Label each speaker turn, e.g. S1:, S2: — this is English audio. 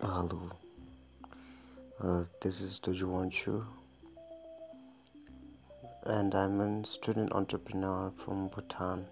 S1: Hello, uh, this is Dojuwanshu, and I'm a student entrepreneur from Bhutan.